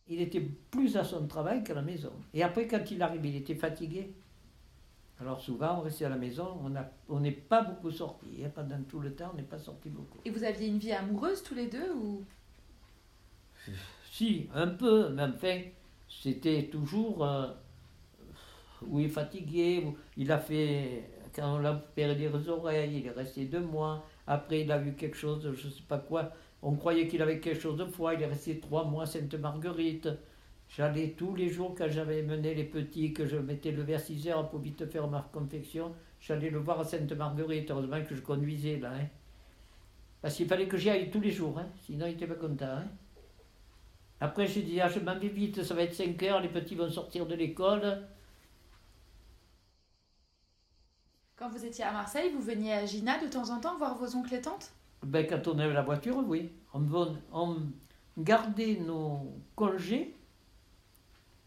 Il était plus à son travail qu'à la maison. Et après, quand il arrive, il était fatigué. Alors souvent, on restait à la maison, on n'est pas beaucoup sorti. hein. Pendant tout le temps, on n'est pas sorti beaucoup. Et vous aviez une vie amoureuse tous les deux ou? Si, un peu, mais enfin, c'était toujours. euh, où il est fatigué, où il a fait. Quand on l'a opéré des oreilles, il est resté deux mois. Après, il a eu quelque chose, je ne sais pas quoi. On croyait qu'il avait quelque chose de foie. Il est resté trois mois à Sainte-Marguerite. J'allais tous les jours, quand j'avais mené les petits, que je mettais levé à 6 heures pour vite faire ma confection, j'allais le voir à Sainte-Marguerite. Heureusement que je conduisais là. hein. Parce qu'il fallait que j'y aille tous les jours, hein. sinon il n'était pas content. hein. Après, je dis, ah, je m'en vais vite, ça va être 5 heures, les petits vont sortir de l'école. Quand vous étiez à Marseille, vous veniez à Gina de temps en temps voir vos oncles et tantes? Ben, quand on avait la voiture, oui. On, on gardait nos congés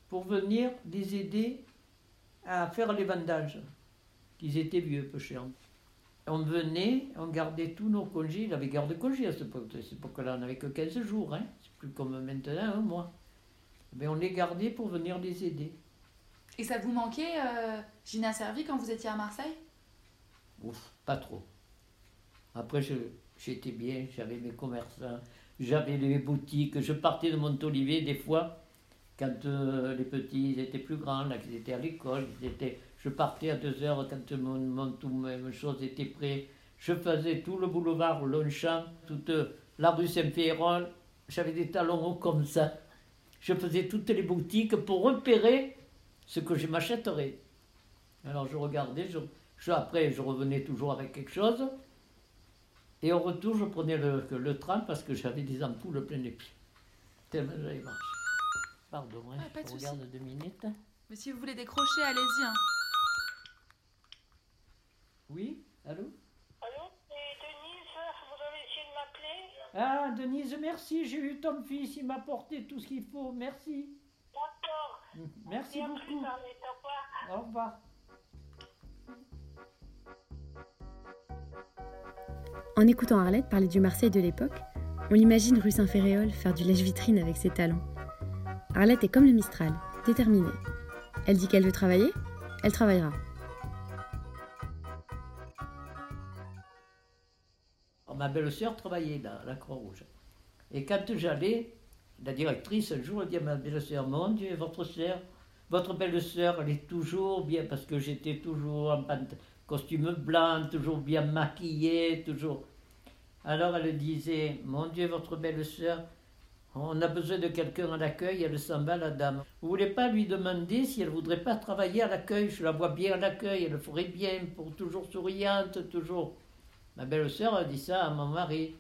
pour venir les aider à faire les vendages, qu'ils étaient vieux, peu cher. On venait, on gardait tous nos congés. Il avait garde congés à cette époque- à cette époque-là. On n'avait que 15 jours, hein. c'est plus comme maintenant, un mois. Mais on les gardait pour venir les aider. Et ça vous manquait, euh, Gina Servi, quand vous étiez à Marseille? Ouf, pas trop. Après, j'étais bien, j'avais mes commerçants, j'avais les boutiques, je partais de Montolivet des fois, quand euh, les petits étaient plus grands, là, qu'ils étaient à l'école, je partais à deux heures quand mon, mon, tout, mes choses étaient prêt. Je faisais tout le boulevard Longchamp, toute la rue Saint-Pierron, j'avais des talons hauts comme ça. Je faisais toutes les boutiques pour repérer ce que je m'achèterais. Alors je regardais, je, je- après je revenais toujours avec quelque chose. Et au retour, je prenais le, le train parce que j'avais des ampoules plein les pieds. Tellement j'avais marché. Pardon, hein, Ah, de je regarde deux minutes. Mais si vous voulez décrocher, allez-y. hein. Oui, allô? Allô C'est Denise, vous avez essayé de m'appeler? Ah, Denise, merci, j'ai eu ton fils, il m'a apporté tout ce qu'il faut, merci. D'accord. Merci beaucoup. plus au revoir. Au revoir. En écoutant Arlette parler du Marseille de l'époque, on l'imagine rue Saint-Féréol faire du lèche-vitrine avec ses talons. Arlette est comme le Mistral, déterminée. Elle dit qu'elle veut travailler, elle travaillera. Alors, ma belle-sœur travaillait à la Croix-Rouge. Et quand j'allais, la directrice, un jour, elle dit à ma belle-sœur Mon Dieu, votre sœur, votre belle-sœur, elle est toujours bien, parce que j'étais toujours en costume blanc, toujours bien maquillée, toujours. Alors elle disait Mon Dieu, votre belle-sœur, on a besoin de quelqu'un à l'accueil, elle s'en va, la dame. Vous voulez pas lui demander si elle voudrait pas travailler à l'accueil? Je la vois bien à l'accueil, elle ferait bien, pour toujours souriante, toujours. Ma belle-sœur a dit ça à mon mari.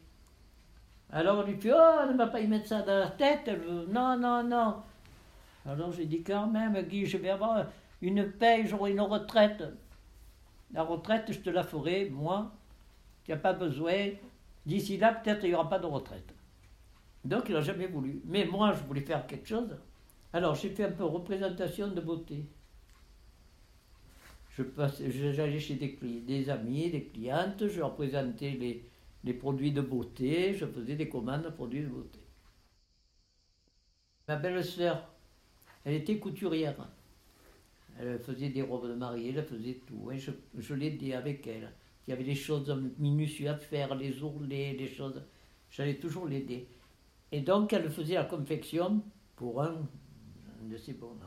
Alors on lui fait Oh, ne va pas y mettre ça dans la tête. Elle veut, non, non, non. Alors j'ai dit quand même, Guy, je vais avoir une paye, j'aurai une retraite. La retraite, je te la ferai, moi. Tu n'as pas besoin. D'ici là, peut-être il n'y aura pas de retraite. Donc il n'a jamais voulu. Mais moi, je voulais faire quelque chose. Alors j'ai fait un peu représentation de beauté. J'allais chez des, amis, des clientes, je leur les produits de beauté, je faisais des commandes de produits de beauté. Ma belle-sœur, elle était couturière. Elle faisait des robes de mariée, elle faisait tout. hein. Je, je l'aidais avec elle. Il y avait des choses minutieuses à faire, les ourlets, les choses. J'allais toujours l'aider. Et donc, elle faisait la confection pour un, un de ses bonhommes.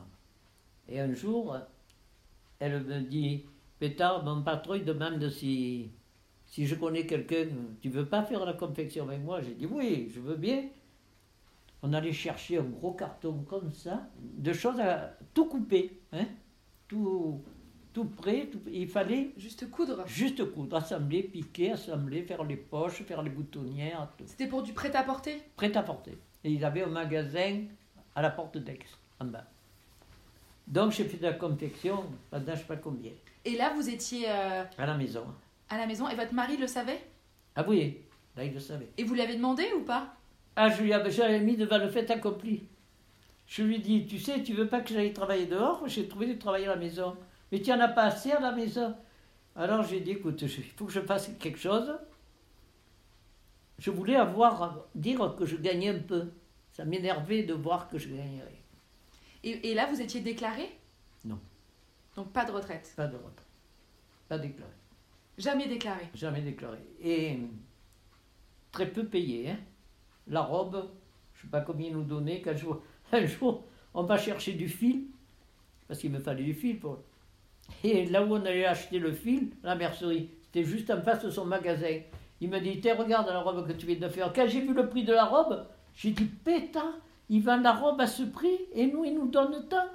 Et un jour, elle me dit, Pétard, mon patron il demande si, si je connais quelqu'un, tu veux pas faire la confection avec moi? J'ai dit oui, je veux bien. On allait chercher un gros carton comme ça, de choses à tout couper, hein, tout tout prêt. tout- il fallait Juste coudre. juste coudre, assembler, piquer, assembler, faire les poches, faire les boutonnières, tout. C'était pour du prêt-à-porter? Prêt à porter. Et il avait un magasin à la porte d'Aix, en bas. Donc j'ai fait de la confection pendant je sais pas combien, Et là, vous étiez euh, à la maison. à la maison et votre mari le savait? Ah oui, là il le savait. Et vous l'avez demandé ou pas? Ah, je lui avais, j'avais mis devant le fait accompli. Je lui dis, tu sais, tu veux pas que j'aille travailler dehors? J'ai trouvé du travail à la maison. Mais tu en as pas assez à la maison Alors j'ai dit, écoute, il faut que je fasse quelque chose. Je voulais avoir, dire que je gagnais un peu. Ça m'énervait de voir que je gagnais rien. et, et là, vous étiez déclaré? Non. Donc pas de retraite? Pas de retraite. Pas déclaré. Jamais déclaré? Jamais déclaré. Et très peu payé. Hein. La robe, je ne sais pas combien ils nous donnaient. Qu'un jour, *laughs* un jour, on va chercher du fil, parce qu'il me fallait du fil pour. Et là où on allait acheter le fil, la mercerie, c'était juste en face de son magasin. Il me dit regarde la robe que tu viens de faire. Quand j'ai vu le prix de la robe, j'ai dit Pétard, il vend la robe à ce prix et nous, il nous donne tant.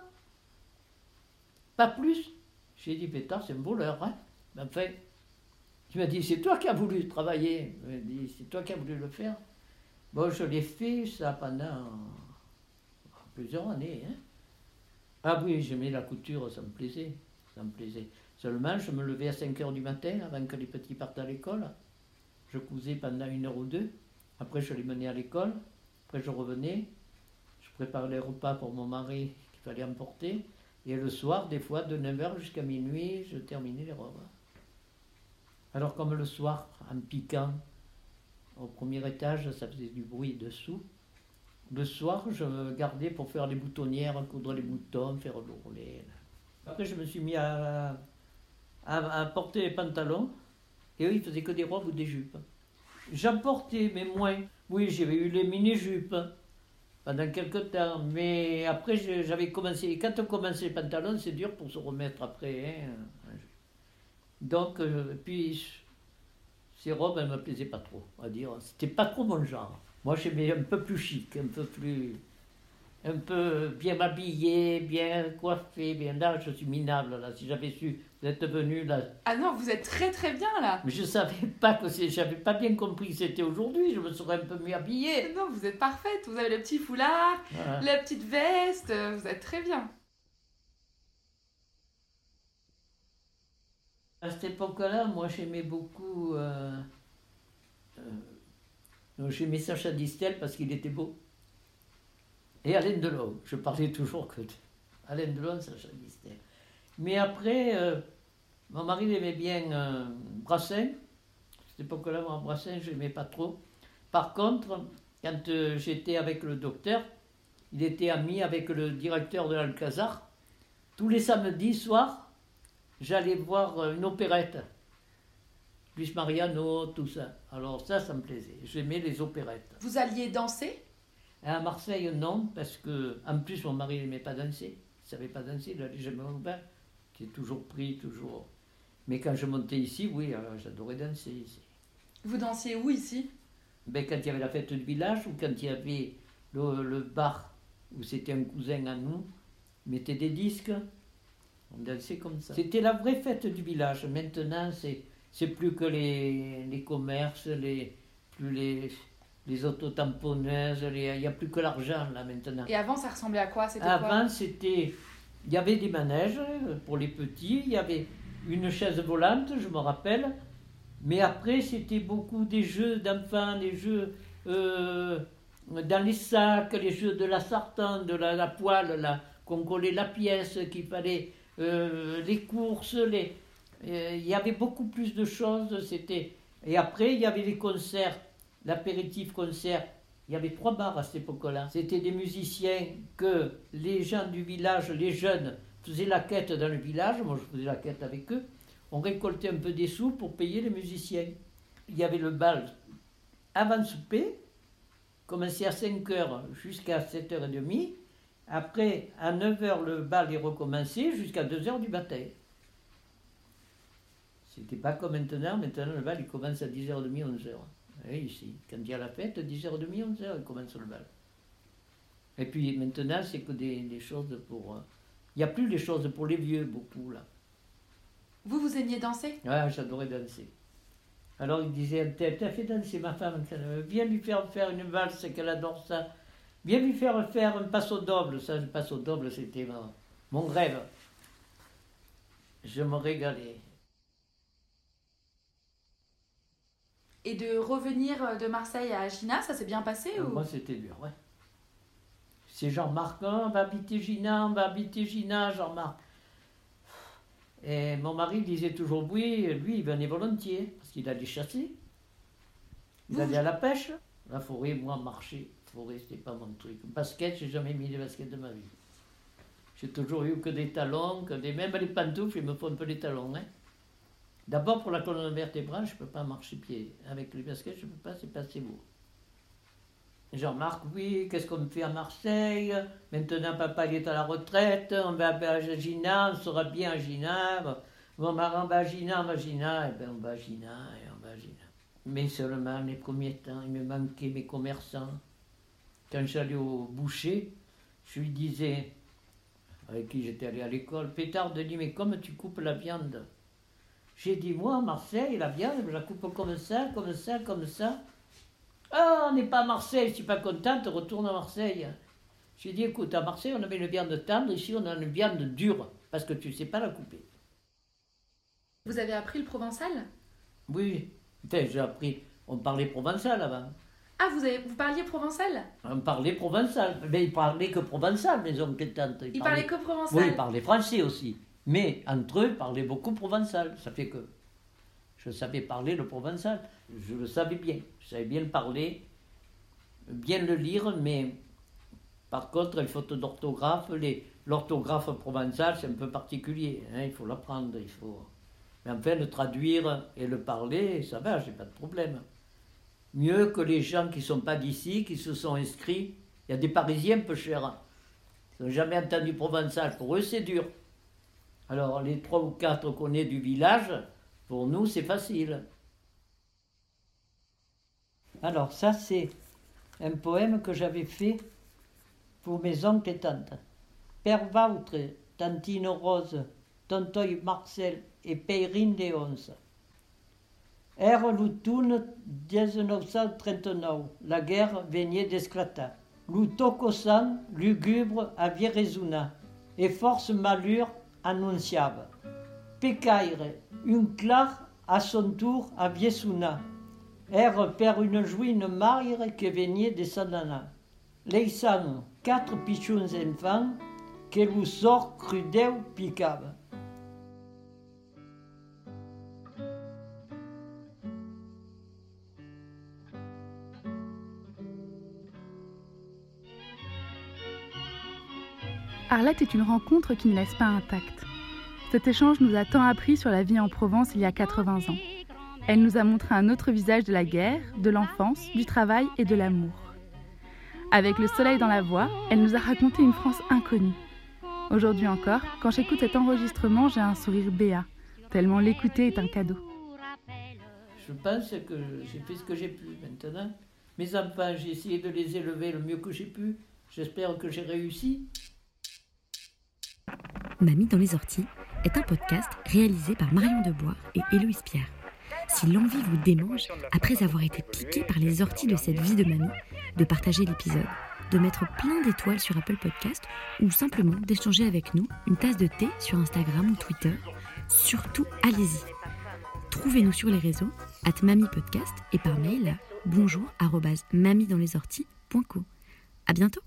Pas plus. J'ai dit Pétard, c'est un voleur. Hein. Enfin, tu m'as dit, c'est toi qui as voulu travailler. Il m'a dit, c'est toi qui as voulu le faire. Bon, je l'ai fait ça pendant plusieurs années. hein. Ah oui, j'aimais la couture, ça me plaisait. Ça me plaisait. Seulement, je me levais à 5 heures du matin avant que les petits partent à l'école. Je cousais pendant une heure ou deux. Après, je les menais à l'école. Après, je revenais. Je préparais les repas pour mon mari qu'il fallait emporter. Et le soir, des fois, de 9h jusqu'à minuit, je terminais les robes. Alors comme le soir, en piquant, au premier étage, ça faisait du bruit dessous. Le soir, je me gardais pour faire les boutonnières, coudre les boutons, faire l'ourlet. Après, je me suis mis à, à, à porter les pantalons. Et eux, ils faisaient que des robes ou des jupes. J'en portais, mais moins. Oui, j'avais eu les mini-jupes pendant quelques temps. Mais après, j'avais commencé. Quand on commence les pantalons, c'est dur pour se remettre après. hein. Donc, euh, puis, ces robes, elles me plaisaient pas trop, va dire. C'était pas trop mon genre. Moi, j'aimais un peu plus chic, un peu plus. Un peu bien habillé, bien coiffé, bien là, je suis minable, là. Si j'avais su, vous êtes venu là. Ah non, vous êtes très très bien là. Mais je savais pas que c'est. J'avais pas bien compris que c'était aujourd'hui, je me serais un peu mieux habillé. Non, vous êtes parfaite. Vous avez le petit foulard, Voilà. la petite veste. euh, Vous êtes très bien. À cette époque-là, moi j'aimais beaucoup. euh, euh, j'aimais Sacha Distel parce qu'il était beau. Et Alain Delon. Je parlais toujours que de *laughs* Alain Delon, Sacha Distel. Mais après, euh, mon mari aimait bien euh, Brassens. À cette époque-là, moi, Brassens, je n'aimais pas trop. Par contre, quand euh, j'étais avec le docteur, il était ami avec le directeur de l'Alcazar. Tous les samedis soirs, j'allais voir euh, une opérette. Luis Mariano, tout ça. Alors ça, ça me plaisait. J'aimais les opérettes. Vous alliez danser? À Marseille, non, parce que, en plus, mon mari n'aimait pas danser. Il ne savait pas danser, il n'allait jamais au bain. Il était toujours pris, toujours. Mais quand je montais ici, oui, alors j'adorais danser ici. Vous dansiez où ici? Ben, quand il y avait la fête du village ou quand il y avait le, le bar où c'était un cousin à nous, mettait des disques, on dansait comme ça. C'était la vraie fête du village. Maintenant, c'est, c'est plus que les, les commerces, les, plus les, les autotamponneuses, les- il n'y a plus que l'argent là maintenant. Et avant, ça ressemblait à quoi? Avant, c'était. Il y avait des manèges pour les petits, il y avait une chaise volante, je me rappelle. Mais après, c'était beaucoup des jeux d'enfants, des jeux euh, dans les sacs, les jeux de la sartane, de la, la poêle, là, qu'on collait la pièce, qu'il fallait. euh, les courses, les. euh, il y avait beaucoup plus de choses. C'était. Et après, il y avait les concerts, l'apéritif concert. Il y avait trois bars à cette époque-là. C'était des musiciens que les gens du village, les jeunes, faisaient la quête dans le village. Moi, je faisais la quête avec eux. On récoltait un peu des sous pour payer les musiciens. Il y avait le bal avant souper, commençait à 5 heures jusqu'à 7h30. Après, à 9h, le bal est recommencé jusqu'à 2h du matin. C'était pas comme maintenant. Maintenant, le bal, commence à 10h30, 11h. Oui, ici. Quand il y a la fête, 10h30, 11h, il commence le bal. Et puis maintenant, c'est que des, des choses pour. euh, Il n'y a plus les choses pour les vieux, beaucoup, là. Vous, vous aimiez danser? Ouais, j'adorais danser. Alors il disait, t'as fait danser ma femme, viens lui faire faire une valse, qu'elle adore ça. Viens lui faire faire un passo double. Ça, le passo double, c'était mon, mon rêve. Je me régalais. Et de revenir de Marseille à Gina, ça s'est bien passé ou... Moi, c'était dur, ouais. C'est Jean-Marc, hein, on va habiter Gina, on va habiter Gina, Jean-Marc. Et mon mari disait toujours oui, lui, il venait volontiers, parce qu'il allait chasser. Il allait à la pêche. La forêt, moi, marcher. La forêt, c'était pas mon truc. Basket, j'ai jamais mis de basket de ma vie. J'ai toujours eu que des talons, que des... même les pantoufles, il me faut un peu les talons. Hein. D'abord, pour la colonne vertébrale, je ne peux pas marcher pied. Avec les baskets, je ne peux pas, c'est pas assez beau. Jean-Marc, oui, qu'est-ce qu'on fait à Marseille? Maintenant, papa il est à la retraite, on va à Gina, on sera bien à Gina. Bon, on va à Gina, on va à Gina, et bien on va à Gina, et on va à Gina. Mais seulement les premiers temps, il me manquait mes commerçants. Quand j'allais au boucher, je lui disais, avec qui j'étais allé à l'école, Pétard de dit, mais comme tu coupes la viande? J'ai dit, moi, à Marseille, la viande, je la coupe comme ça, comme ça, comme ça. Ah, on n'est pas à Marseille, je suis pas contente, retourne à Marseille. J'ai dit, écoute, à Marseille, on avait une viande tendre, ici, on a une viande dure, parce que tu ne sais pas la couper. Vous avez appris le provençal? Oui, j'ai appris. On parlait provençal avant. Ah, vous, avez, vous parliez provençal? On parlait provençal. Mais ils parlaient que provençal, mes oncles et tantes. Ils, parlaient... que provençal Oui, ils parlaient français aussi. Mais entre eux, ils parlaient beaucoup provençal. Ça fait que je savais parler le provençal. Je le savais bien. Je savais bien le parler, bien le lire, mais par contre, les fautes d'orthographe, l'orthographe provençale, c'est un peu particulier. Hein, il faut l'apprendre, il faut. Mais enfin, le traduire et le parler, ça va, j'ai pas de problème. Mieux que les gens qui sont pas d'ici, qui se sont inscrits. Il y a des Parisiens peu chers. Ils n'ont jamais entendu provençal. Pour eux, c'est dur. Alors, les trois ou quatre qu'on est du village, pour nous, c'est facile. Alors, ça, c'est un poème que j'avais fait pour mes oncles et tantes. Père Vautre, Tantine Rose, Tontoy Marcel et Peyrine Léonce. R. Loutoun, 1939, la guerre venait d'esclater. Loutokosan, lugubre à Vierezuna, et force malure annonciable. Pécaire, une clare à son tour à Viesuna, R perd une jouine maire qui venait de Sadana. Leisan, quatre pichons enfants, que vous sort crudel picable. Arlette est une rencontre qui ne laisse pas intacte. Cet échange nous a tant appris sur la vie en Provence il y a 80 ans. Elle nous a montré un autre visage de la guerre, de l'enfance, du travail et de l'amour. Avec le soleil dans la voix, elle nous a raconté une France inconnue. Aujourd'hui encore, quand j'écoute cet enregistrement, j'ai un sourire béat, tellement l'écouter est un cadeau. Je pense que j'ai fait ce que j'ai pu maintenant. Mes enfants, j'ai essayé de les élever le mieux que j'ai pu. J'espère que j'ai réussi. Mamie dans les orties est un podcast réalisé par Marion Debois et Héloïse Pierre si l'envie vous démange, après avoir été piqué par les orties de cette vie de mamie, de partager l'épisode, de mettre plein d'étoiles sur Apple Podcast ou simplement d'échanger avec nous une tasse de thé sur Instagram ou Twitter, surtout allez-y. Trouvez-nous sur les réseaux, at Podcast et par mail à bonjour À bientôt!